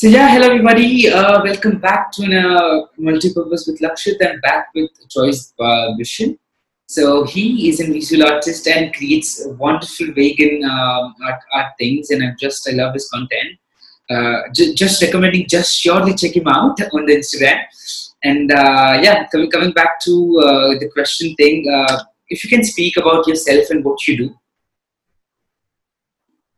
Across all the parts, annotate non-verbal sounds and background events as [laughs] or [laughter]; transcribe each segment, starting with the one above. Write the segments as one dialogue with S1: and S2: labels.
S1: So yeah, hello everybody. Uh, welcome back to a multi-purpose with Lakshit and back with Choice uh. So he is a visual artist and creates wonderful vegan um, art, art things, and I'm just I love his content. Uh, just recommending, just surely check him out [laughs] on the Instagram. And uh, yeah, coming coming back to uh, the question thing, uh, if you can speak about yourself and what you do.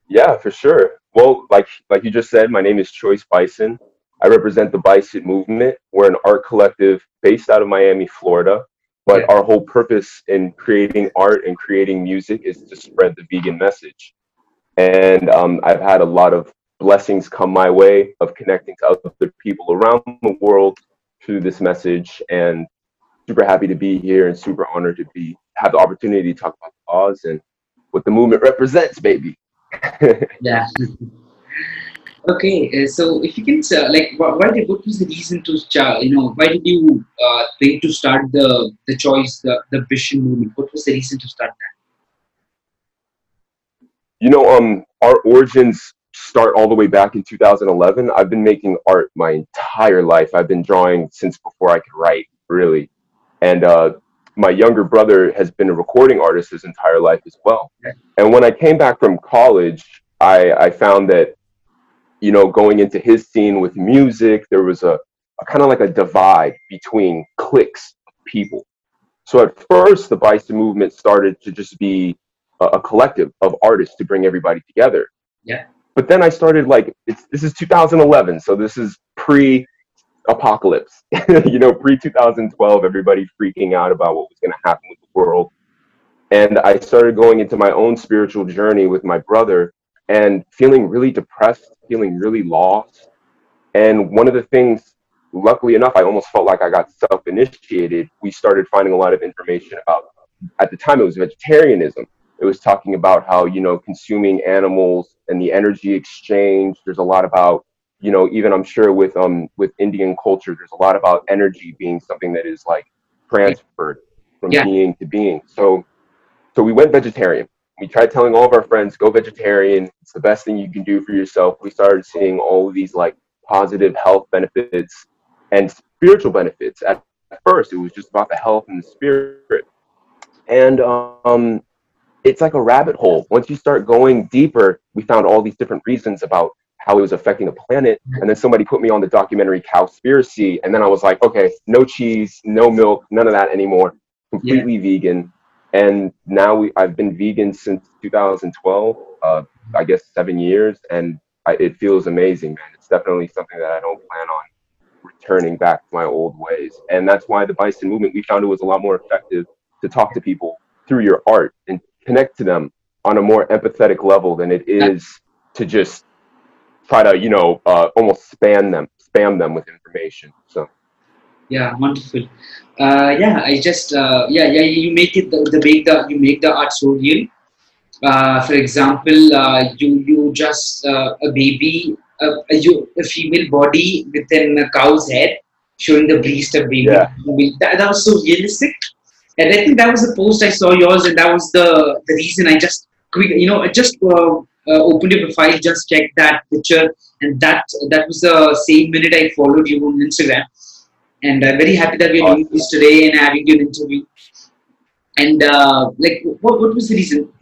S2: Yeah, for sure. Well, like like you just said, my name is Choice Bison. I represent the Bison movement. We're an art collective based out of Miami, Florida. But
S1: Yeah.
S2: our whole purpose in creating art and creating music is to spread the vegan message. And um, I've had a lot of blessings come my way of connecting to other people around the world through this message. And super happy to be here and super honored to be have the opportunity to talk about the cause and what the movement represents, baby. [laughs]
S1: Yeah. Okay, uh, so if you can, uh, like, why, did, what was the reason to, start, you know, why did you uh, think to start the the choice, the the Bison movement? What was the reason to start that?
S2: You know, um, our origins start all the way back in 2011. I've been making art my entire life. I've been drawing since before I could write, really. And uh, my younger brother has been a recording artist his entire life as well.
S1: Okay.
S2: And when I came back from college, I, I found that, you know, going into his scene with music, there was a, a kind of like a divide between cliques of people. So at first, the Bison movement started to just be a, a collective of artists to bring everybody together.
S1: Yeah.
S2: But then I started like it's this is 2011, so this is pre apocalypse. [laughs] you know, pre 2012, everybody freaking out about what was going to happen with the world. And I started going into my own spiritual journey with my brother and feeling really depressed, feeling really lost. And one of the things, luckily enough, I almost felt like I got self initiated. We started finding a lot of information about, at the time, it was vegetarianism. It was talking about how, you know, consuming animals and the energy exchange. There's a lot about, you know, even I'm sure with um with Indian culture, there's a lot about energy being something that is like transferred from
S1: Yeah.
S2: being to being. So so we went vegetarian. We tried telling all of our friends, go vegetarian. It's the best thing you can do for yourself. We started seeing all of these like positive health benefits and spiritual benefits. At first, it was just about the health and the spirit. And um, it's like a rabbit hole. Once you start going deeper, we found all these different reasons about how it was affecting the planet. And then somebody put me on the documentary Cowspiracy. And then I was like, okay, no cheese, no milk, none of that anymore. Completely vegan. And now we, I've been vegan since 2012, uh, I guess seven years. And I, it feels amazing, man. It's definitely something that I don't plan on returning back to my old ways. And that's why the Bison movement, we found it was a lot more effective to talk to people through your art and connect to them on a more empathetic level than it is to just try to, you know, uh, almost spam them, spam them with information. So
S1: Yeah, wonderful. Uh, yeah, I just uh, yeah yeah you make it the, the make the you make the art so real. Uh, for example, uh, you you just uh, a baby a, a, you, a female body within a cow's head showing the breast of baby.
S2: Yeah.
S1: That, that was so realistic, and I think that was the post I saw yours, and that was the the reason I just quick you know I just uh, opened your profile, just checked that picture, and that that was the same minute I followed you on Instagram and I'm very happy that we're doing this today and having an interview. And uh, like, what, what was the reason?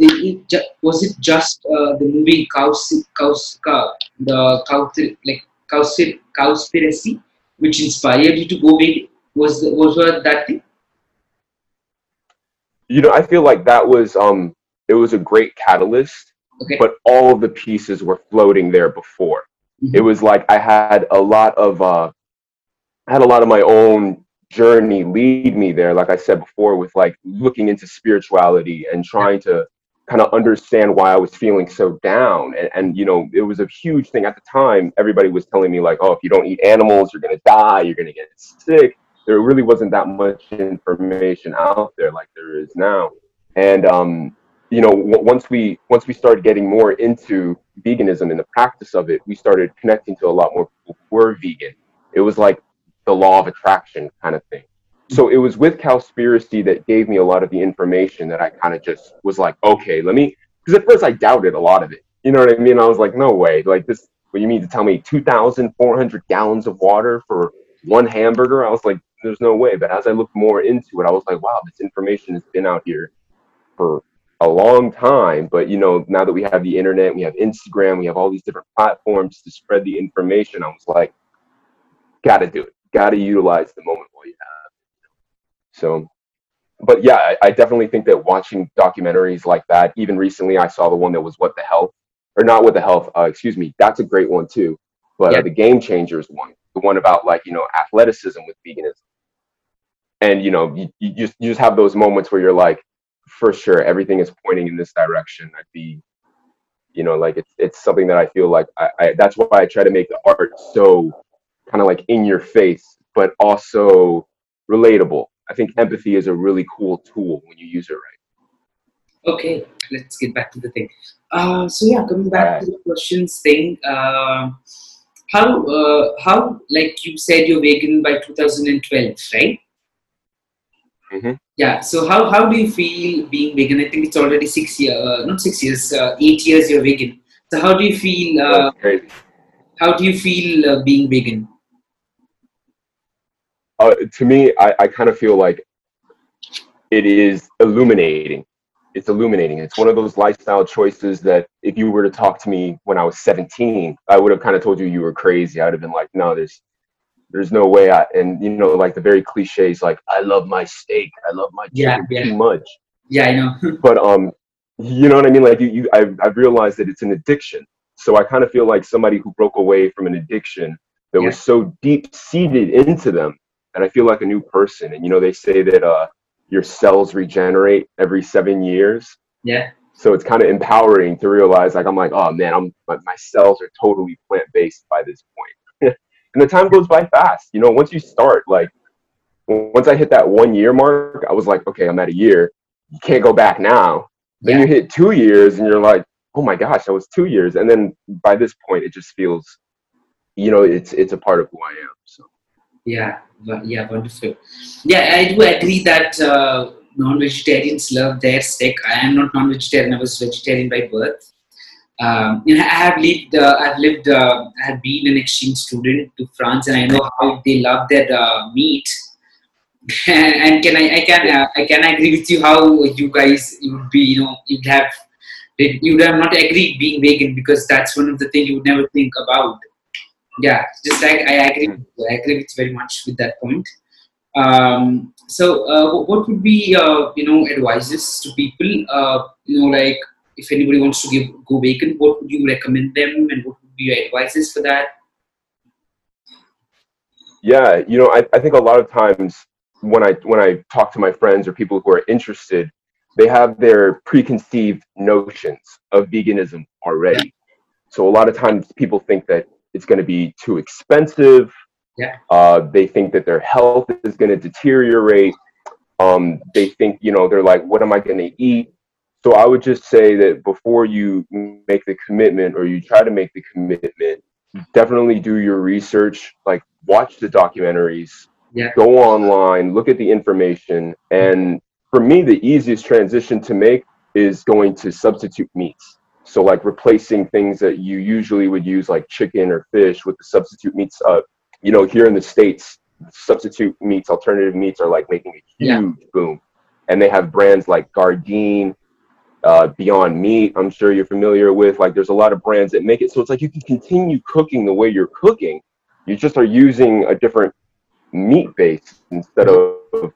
S1: Was it just uh, the movie Cows, Cows, Cow, the Cow, like Cowspir- Cowspiracy, which inspired you to go vegan? Was was that thing?
S2: you know, I feel like that was um, it was a great catalyst,
S1: Okay.
S2: but all of the pieces were floating there before.
S1: Mhm.
S2: It was like I had a lot of uh, I had a lot of my own journey lead me there. Like I said before, with like looking into spirituality and trying to kind of understand why I was feeling so down. And, and you know, it was a huge thing at the time. Everybody was telling me like, oh, if you don't eat animals, you're gonna die. You're gonna get sick. There really wasn't that much information out there like there is now. And um, you know, w- once we once we started getting more into veganism and the practice of it, we started connecting to a lot more people who were vegan. It was like the law of attraction kind of thing. So it was with Cowspiracy that gave me a lot of the information that I kind of just was like, okay, let me. Because at first I doubted a lot of it. You know what I mean? I was like, no way. Like this, what you mean to tell me 2,400 gallons of water for one hamburger? I was like, there's no way. But as I looked more into it, I was like, wow, this information has been out here for a long time. But you know, now that we have the internet, we have Instagram, we have all these different platforms to spread the information. I was like, gotta do it. Gotta utilize the moment while you have. So, but yeah, I, I definitely think that watching documentaries like that, even recently, I saw the one that was "What the Health," or not "What the Health." Uh, excuse me. That's a great one too. But uh, the Game Changers one, the one about like you know athleticism with veganism, and you know you, you just you just have those moments where you're like, for sure, everything is pointing in this direction. I'd be, you know, like it's it's something that I feel like I, I that's why I try to make the art so kind of like in your face, but also relatable. I think empathy is a really cool tool when you use it right.
S1: Okay, let's get back to the thing. Uh, so yeah, coming back to the questions thing. Uh, how uh, how like you said you're vegan by 2012, right?
S2: Mhm.
S1: Yeah. So how how do you feel being vegan? I think it's already six years, uh, not six years, uh, eight years you're vegan. So how do you feel? Uh, how do you feel uh, being vegan?
S2: uh, to me, I, I kind of feel like it is illuminating. It's illuminating. It's one of those lifestyle choices that if you were to talk to me when I was 17, I would have kind of told you you were crazy. I'd have been like, no, there's there's no way. I, and you know, like the very cliches, like I love my steak, I love my
S1: Yeah,
S2: chicken
S1: yeah.
S2: too much.
S1: Yeah, I know. [laughs]
S2: But um, you know what I mean? Like you, you I've, I've realized that it's an addiction. So I kind of feel like somebody who broke away from an addiction that was so deep seated into them that I feel like a new person. And you know, they say that uh, your cells regenerate every seven years.
S1: yeah,
S2: So it's kind of empowering to realize, like, I'm like, oh man, I'm my, my cells are totally plant based by this point. And the time goes by fast. You know, once you start, like, once I hit that one year mark, I was like, okay, I'm at a year. You can't go back now. Then
S1: Yeah.
S2: you hit two years, and you're like, oh my gosh, that was two years. And then by this point, it just feels, you know, it's it's a part of who I am. So.
S1: yeah, yeah, wonderful. Yeah, I do agree that uh, non-vegetarians love their steak. I am not non-vegetarian. I was vegetarian by birth. Um, you know, I have lived. Uh, I've lived. Uh, I have been an exchange student to France, and I know how they love their uh, meat. [laughs] and, can I? I can. Uh, I can agree with you how you guys would be. You know, you'd have. You would have not agreed being vegan because that's one of the things you would never think about. Yeah, just like I agree. I agree with very much with that point. Um, so, uh, what- would be you know advices to people? Uh, you know, like if anybody wants to give go vegan, what would you recommend them, and what would be your advices for that?
S2: Yeah, you know, I, I think a lot of times when I when I talk to my friends or people who are interested, they have their preconceived notions of veganism already. So a lot of times people think that it's going to be too expensive.
S1: Yeah.
S2: Uh, they think that their health is going to deteriorate. Um, they think, you know, they're like, what am I going to eat? So I would just say that before you make the commitment or you try to make the commitment, definitely do your research. Like watch the documentaries,
S1: Yeah.
S2: go online, look at the information. And for me, the easiest transition to make is going to substitute meats. So like replacing things that you usually would use like chicken or fish with the substitute meats. Uh, you know, here in the States, substitute meats, alternative meats are like making a
S1: Yeah.
S2: huge boom. And they have brands like Gardein, uh, Beyond Meat, I'm sure you're familiar with. Like there's a lot of brands that make it so it's like you can continue cooking the way you're cooking. You just are using a different meat base instead of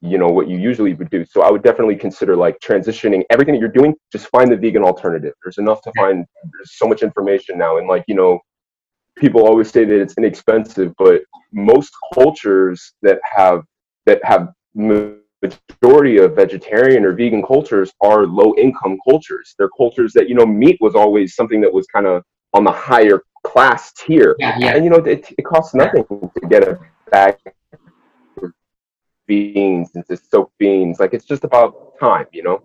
S2: you know what you usually would do. So I would definitely consider like transitioning everything that you're doing, just find the vegan alternative. There's enough to find there's so much information now and like, you know, people always say that it's inexpensive, but most cultures that have that have majority of vegetarian or vegan cultures are low income cultures. They're cultures that, you know, meat was always something that was kind of on the higher class tier.
S1: Yeah, yeah.
S2: And you know, it, it costs nothing to get a bag of beans and to soak beans. Like it's just about time, you know.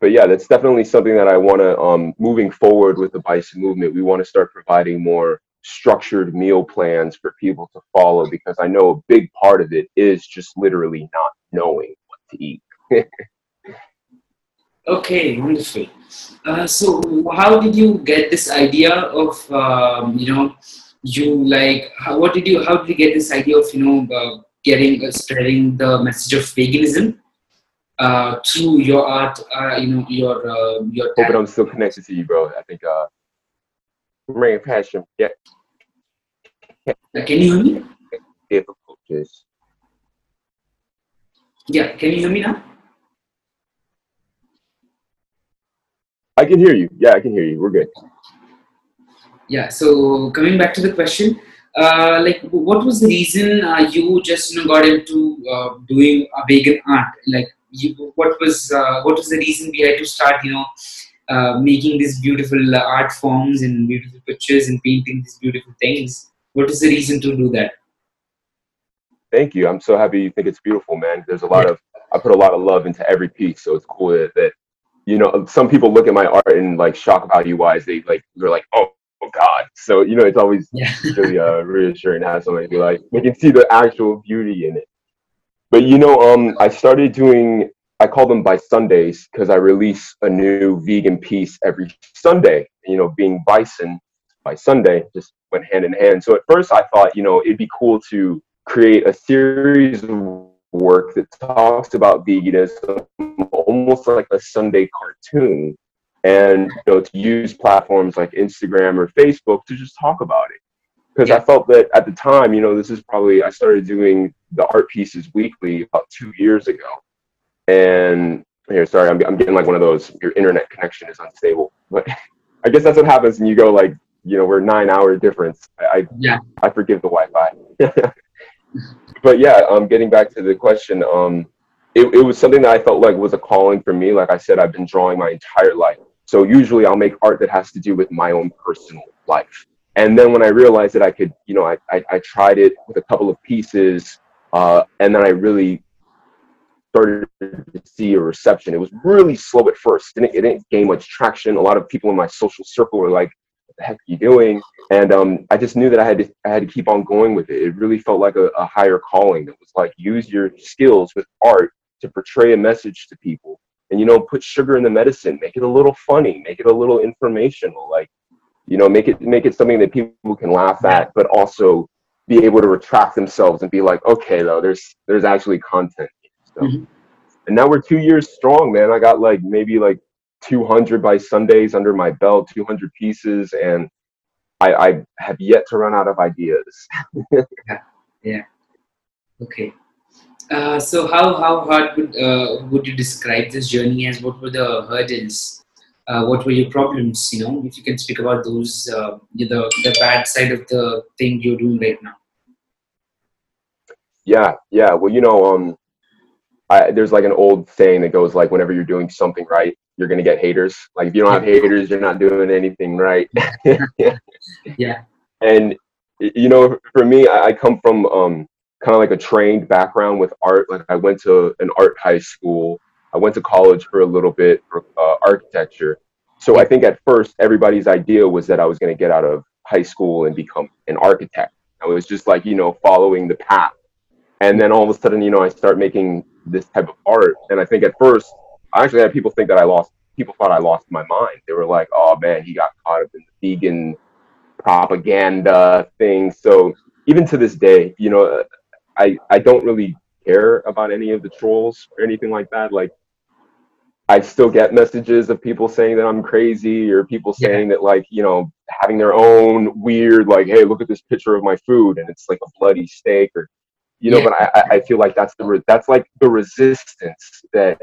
S2: But yeah, that's definitely something that I want to. Um, moving forward with the bison movement, we want to start providing more structured meal plans for people to follow because I know a big part of it is just literally not knowing what to eat. [laughs]
S1: Okay, wonderful. Uh, so, how did you get this idea of um, you know you like how, what did you how did you get this idea of you know uh, getting uh, spreading the message of veganism uh, through your art? Uh, you know your uh, your.
S2: Hoping I'm still connected to you, bro. I think uh, Rain Passion. Yeah.
S1: Uh, Can you hear me?
S2: Difficult, just
S1: Yeah, can you hear me now?
S2: I can hear you. Yeah, I can hear you. We're good.
S1: Yeah. So coming back to the question, uh, like, what was the reason uh, you just you know got into uh, doing a vegan art? Like, you, what was uh, what was the reason behind to start you know uh, making these beautiful uh, art forms and beautiful pictures and painting these beautiful things? What is the reason to do that?
S2: Thank you. I'm so happy you think it's beautiful, man. There's a lot of I put a lot of love into every piece, so it's cool that, that you know some people look at my art and like shock value wise, they like they're like, oh, oh God. So you know, it's always
S1: Yeah. [laughs]
S2: really uh, [laughs] reassuring to have somebody be like, they can see the actual beauty in it. But you know, um, I started doing. I call them by Sundays because I release a new vegan piece every Sunday. You know, being Bison by Sunday just went hand in hand. So at first I thought, you know, it'd be cool to create a series of work that talks about veganism, almost like a Sunday cartoon, and you know, to use platforms like Instagram or Facebook to just talk about it. Because I felt that at the time, you know, this is probably I started doing the art pieces weekly about two years ago, and here, sorry, I'm, I'm getting like one of those. Your internet connection is unstable, but [laughs] I guess that's what happens when you go like, you know, we're nine hour difference. I, I
S1: Yeah.
S2: I forgive the Wi-Fi. [laughs] but yeah, um, getting back to the question, um, it, it was something that I felt like was a calling for me. Like I said, I've been drawing my entire life. So usually I'll make art that has to do with my own personal life. And then when I realized that I could, you know, I, I, I tried it with a couple of pieces, uh, and then I really started to see a reception. It was really slow at first. Didn't, it didn't gain much traction. A lot of people in my social circle were like, the heck are you doing? And um, I just knew that I had to I had to keep on going with it. It really felt like a, a higher calling that was like use your skills with art to portray a message to people. And you know, put sugar in the medicine, make it a little funny, make it a little informational, like you know, make it make it something that people can laugh at, but also be able to retract themselves and be like, okay, though, there's there's actually content. So,
S1: Mhm.
S2: and now we're two years strong, man. I got like maybe like 200 by Sundays under my belt, 200 pieces, and I, I have yet to run out of ideas. [laughs] Yeah.
S1: Okay. Uh, so how how hard would uh, would you describe this journey as? What were the hurdles? Uh, what were your problems? You know, if you can speak about those, uh, the the bad side of the thing you're doing right now.
S2: Yeah, yeah. Well, you know, um, I, there's like an old saying that goes like, whenever you're doing something right, you're gonna get haters. Like if you don't have haters, you're not doing anything right. [laughs]
S1: Yeah.
S2: yeah. [laughs] and you know, for me, I, I come from um, kind of like a trained background with art. Like I went to an art high school. I went to college for a little bit for uh, architecture. So I think at first everybody's idea was that I was going to get out of high school and become an architect. I was just like, you know, following the path. And then all of a sudden, you know, I start making this type of art. And I think at first, I actually had people think that I lost, people thought I lost my mind. They were like, oh man, he got caught up in the vegan propaganda thing. So even to this day, you know, uh, I, I don't really care about any of the trolls or anything like that. Like, I still get messages of people saying that I'm crazy or people
S1: Yeah.
S2: saying that, like, you know, having their own weird, like, hey, look at this picture of my food and it's like a bloody steak or, you know,
S1: Yeah.
S2: but I, I- I feel like that's the, re- that's like the resistance that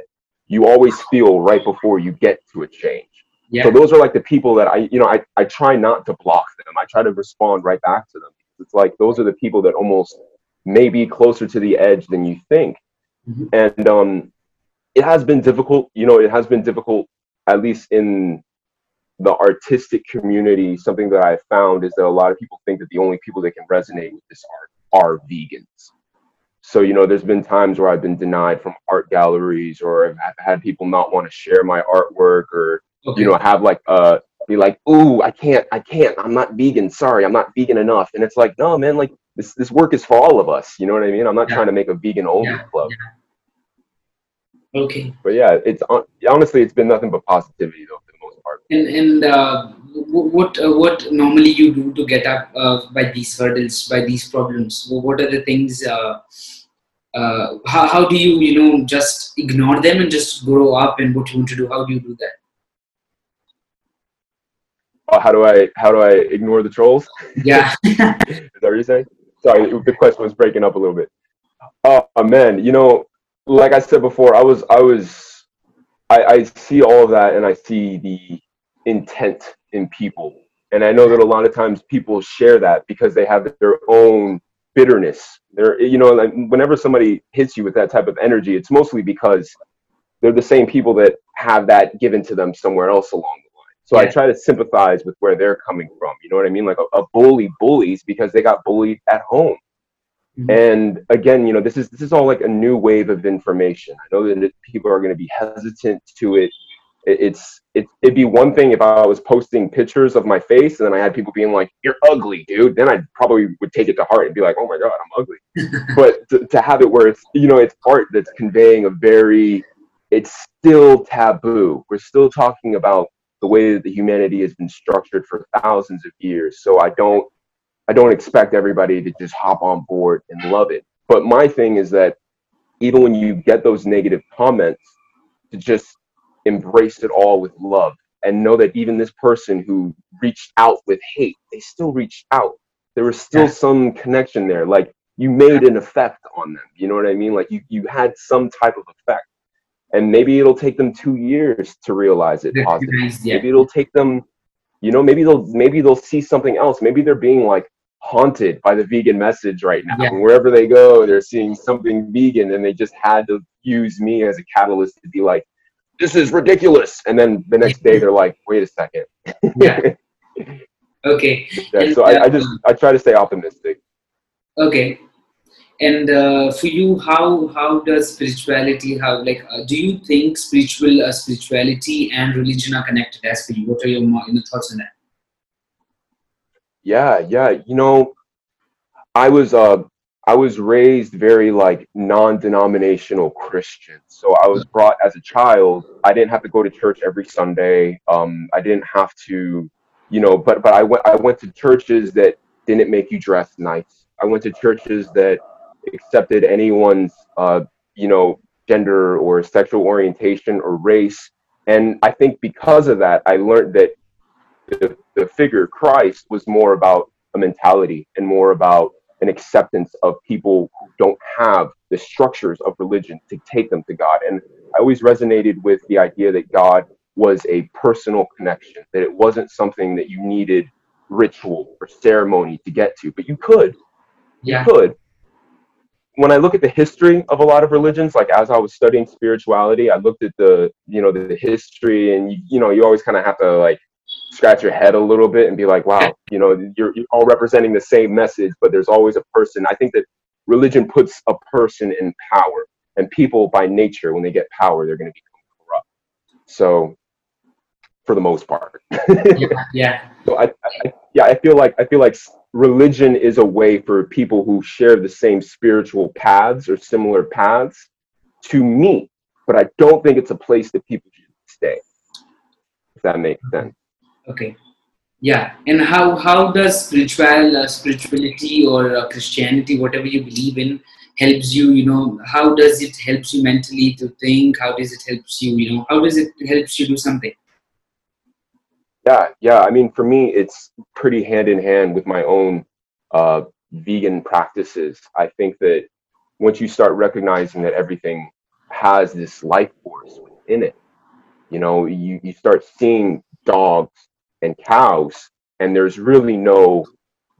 S2: you always feel right before you get to a change.
S1: Yeah.
S2: So those are like the people that I, you know, I, I try not to block them. I try to respond right back to them. It's like those are the people that almost may be closer to the edge than you think.
S1: Mhm.
S2: And um, it has been difficult. You know, it has been difficult, at least in the artistic community. Something that I've found is that a lot of people think that the only people that can resonate with this art are vegans. So, you know, there's been times where I've been denied from art galleries or I've had people not want to share my artwork or
S1: Okay.
S2: you know have like uh be like ooh i can't i can't i'm not vegan sorry i'm not vegan enough and it's like no man like this this work is for all of us you know what i mean i'm not
S1: Yeah.
S2: trying to make a vegan only
S1: Yeah,
S2: club
S1: Okay.
S2: But yeah, it's hon- honestly it's been nothing but positivity though for the most part.
S1: And and uh, what uh, what normally you do to get up uh, by these hurdles, by these problems? What are the things? Uh, how how do you you know just ignore them and just grow up and what you want to do? How do you do that?
S2: Uh, how do I how do I ignore the trolls?
S1: Yeah. [laughs]
S2: Is that what you're saying? Sorry, the question was breaking up a little bit. Oh man, you know, like I said before, I was I was I, I see all of that and I see the intent in people. And I know that a lot of times people share that because they have their own bitterness. They're you know, like whenever somebody hits you with that type of energy, it's mostly because they're the same people that have that given to them somewhere else along the line. So I try to sympathize with where they're coming from. You know what I mean? Like a, a bully bullies because they got bullied at home.
S1: Mhm.
S2: And again, you know, this is this is all like a new wave of information. I know that people are going to be hesitant to it. It- It's it, it'd be one thing if I was posting pictures of my face and then I had people being like, "You're ugly, dude." Then I probably would take it to heart and be like, "Oh my god, I'm ugly." [laughs] but to, to have it where it's you know it's art that's conveying a very it's still taboo. We're still talking about the way that the humanity has been structured for thousands of years. So I don't I don't expect everybody to just hop on board and love it. But my thing is that even when you get those negative comments, to just embrace it all with love and know that even this person who reached out with hate, they still reached out. There was still
S1: Yeah.
S2: some connection there. Like you made an effect on them. You know what I mean? Like you you had some type of effect. And maybe it'll take them two years to realize it positively.
S1: Yeah.
S2: Maybe it'll take them, you know, maybe they'll maybe they'll see something else. Maybe they're being like haunted by the vegan message right now.
S1: Yeah.
S2: And wherever they go, they're seeing something vegan and they just had to use me as a catalyst to be like, this is ridiculous. And then the next day they're like, wait a second.
S1: Yeah. [laughs] Okay.
S2: Yeah,
S1: And,
S2: so I, I
S1: uh,
S2: just I try to stay optimistic.
S1: Okay. And uh, for you, how how does spirituality? How like uh, do you think spiritual uh, spirituality and religion are connected? As for you, what are your, your thoughts on that?
S2: Yeah, yeah. You know, I was uh I was raised very like non-denominational Christian. So I was brought as a child. I didn't have to go to church every Sunday. Um, I didn't have to, you know, but but I went I went to churches that didn't make you dress nice. I went to churches that accepted anyone's uh, you know, gender or sexual orientation or race. And I think because of that, I learned that the, the figure Christ was more about a mentality and more about an acceptance of people who don't have the structures of religion to take them to God. And I always resonated with the idea that God was a personal connection, that it wasn't something that you needed ritual or ceremony to get to, but you could. You could. When I look at the history of a lot of religions, like as I was studying spirituality, I looked at the, you know, the, the history and you, you know, you always kind of have to like scratch your head a little bit and be like, wow, [laughs] you know, you're, you're all representing the same message, but there's always a person. I think that religion puts a person in power, and people by nature, when they get power, they're going to become corrupt. So, for the most part, [laughs]
S1: Yeah. Yeah.
S2: so I, I, yeah, I feel like I feel like religion is a way for people who share the same spiritual paths or similar paths to meet, but I don't think it's a place that people should stay. If that makes sense.
S1: Okay. Yeah. And how how does spiritual uh, spirituality or uh, Christianity, whatever you believe in, helps you? You know, how does it helps you mentally to think? How does it helps you? You know, how does it helps you do something?
S2: Yeah, yeah. I mean, for me, it's pretty hand in hand with my own uh, vegan practices. I think that once you start recognizing that everything has this life force within it, you know, you, you start seeing dogs and cows, and there's really no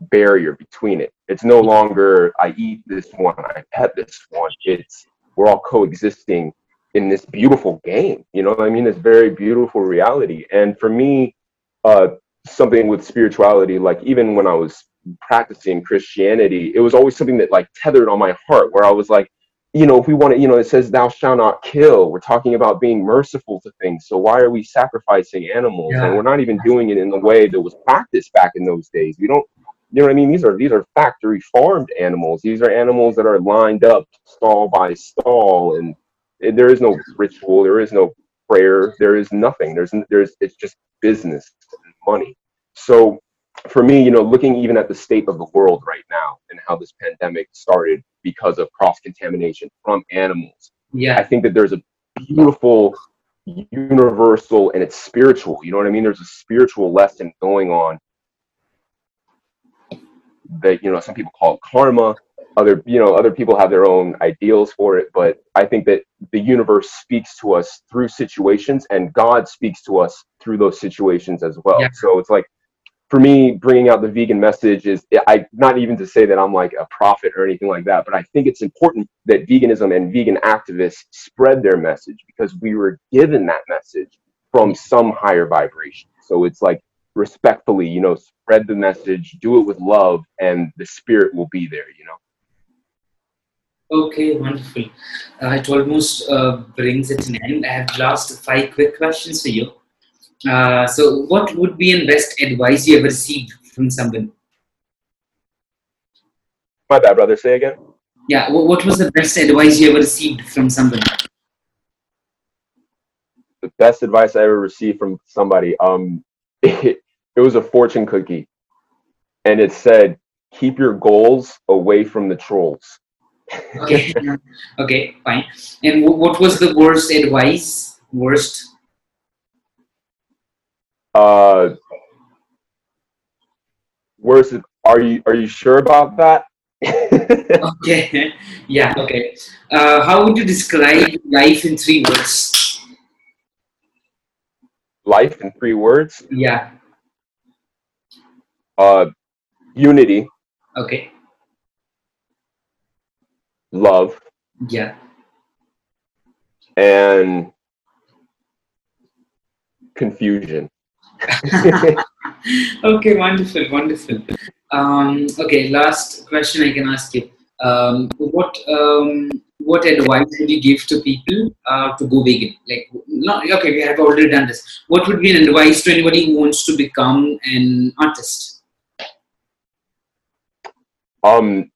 S2: barrier between it. It's no longer I eat this one, I pet this one. It's we're all coexisting in this beautiful game. You know what I mean? This very beautiful reality. And for me, uh, something with spirituality, like even when I was practicing Christianity, it was always something that like tethered on my heart, where I was like, you know, if we want to, you know, it says thou shalt not kill. We're talking about being merciful to things. So why are we sacrificing animals?
S1: Yeah.
S2: And we're not even doing it in the way that was practiced back in those days. We don't, you know what I mean? These are these are factory farmed animals. These are animals that are lined up stall by stall, and there is no ritual, there is no prayer, there is nothing. There's there's it's just business money. So for me, you know, looking even at the state of the world right now and how this pandemic started because of cross contamination from animals,
S1: Yeah.
S2: I think that there's a beautiful universal and it's spiritual. You know what I mean? There's a spiritual lesson going on that you know some people call it karma other you know other people have their own ideals for it but i think that the universe speaks to us through situations and god speaks to us through those situations as well
S1: Yeah.
S2: so it's like for me bringing out the vegan message is i not even to say that i'm like a prophet or anything like that but i think it's important that veganism and vegan activists spread their message because we were given that message from some higher vibration so it's like respectfully you know spread the message do it with love and the spirit will be there you know
S1: Okay, wonderful. Uh, it almost uh, brings it to an end. I have last five quick questions for you. Uh, so, what would be the best advice you ever received from someone?
S2: my bad brother say again
S1: Yeah, wh- what was the best advice you ever received from someone?
S2: the best advice I ever received from somebody. Um, it, [laughs] it was a fortune cookie, and it said, "Keep your goals away from the trolls."
S1: Okay, [laughs] okay, fine. And wh- what was the worst advice? Worst?
S2: Uh, worse. Are you are you sure about that? [laughs] [laughs]
S1: Okay, yeah, okay. Uh, how would you describe life in three words?
S2: Life in three words.
S1: Yeah,
S2: Uh, unity,
S1: okay,
S2: love,
S1: yeah.
S2: and confusion. [laughs]
S1: okay, wonderful, wonderful. Um, okay, last question I can ask you. Um, what um, what advice would you give to people uh, to go vegan? Like, not okay, we have already done this. What would be an advice to anybody who wants to become an artist?
S2: um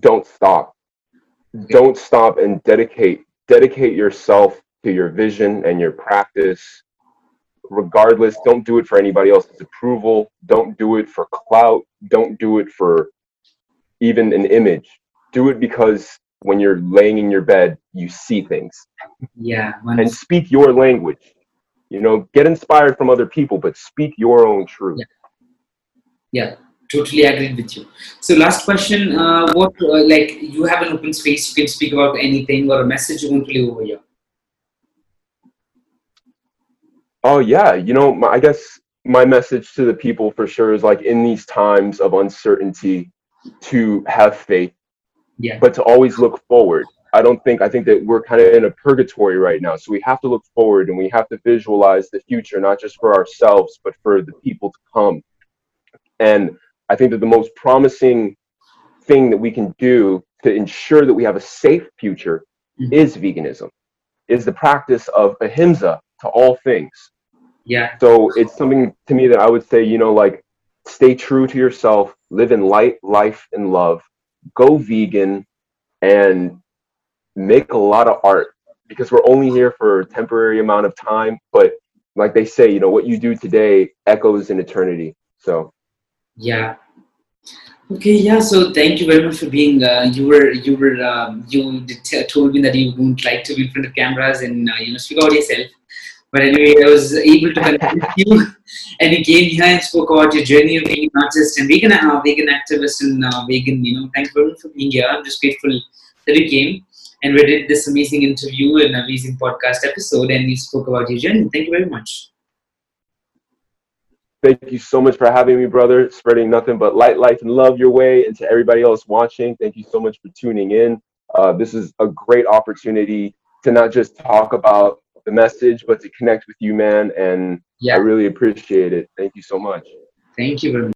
S2: don't stop don't stop and dedicate dedicate yourself to your vision and your practice regardless don't do it for anybody else's approval don't do it for clout don't do it for even an image do it because when you're laying in your bed you see things
S1: Yeah,
S2: and speak your language you know get inspired from other people but speak your own truth
S1: Yeah, yeah totally agree with you. So, last question: uh, What uh, like you have an open space? You can speak about anything or a message you want to leave over here.
S2: Oh yeah, you know, my, I guess my message to the people for sure is like in these times of uncertainty to have faith,
S1: Yeah,
S2: but to always look forward. I don't think I think that we're kind of in a purgatory right now, so we have to look forward and we have to visualize the future not just for ourselves but for the people to come. And I think that the most promising thing that we can do to ensure that we have a safe future
S1: Mhm.
S2: is veganism. Is the practice of ahimsa to all things.
S1: Yeah,
S2: So it's something to me that I would say, you know, like stay true to yourself, live in light, life, and love, go vegan, and make a lot of art because we're only here for a temporary amount of time. But like they say, you know, what you do today echoes in eternity. So
S1: yeah. Okay, yeah. So, thank you very much for being. Uh, you were, you were, um, you did told me that you don't like to be in front of cameras and uh, you know speak about yourself. But anyway, I was able to connect with you, [laughs] and you came here and spoke about your journey of being an artist and vegan, uh, vegan activist and uh, vegan. You know, thank you for being here. I'm just grateful that you came and we did this amazing interview and amazing podcast episode, and you spoke about your journey. Thank you very much.
S2: thank you so much for having me, brother. Spreading nothing but light, life, and love your way. And to everybody else watching, thank you so much for tuning in. Uh, this is a great opportunity to not just talk about the message, but to connect with you, man. And I really appreciate it. Thank you so much.
S1: thank you very much.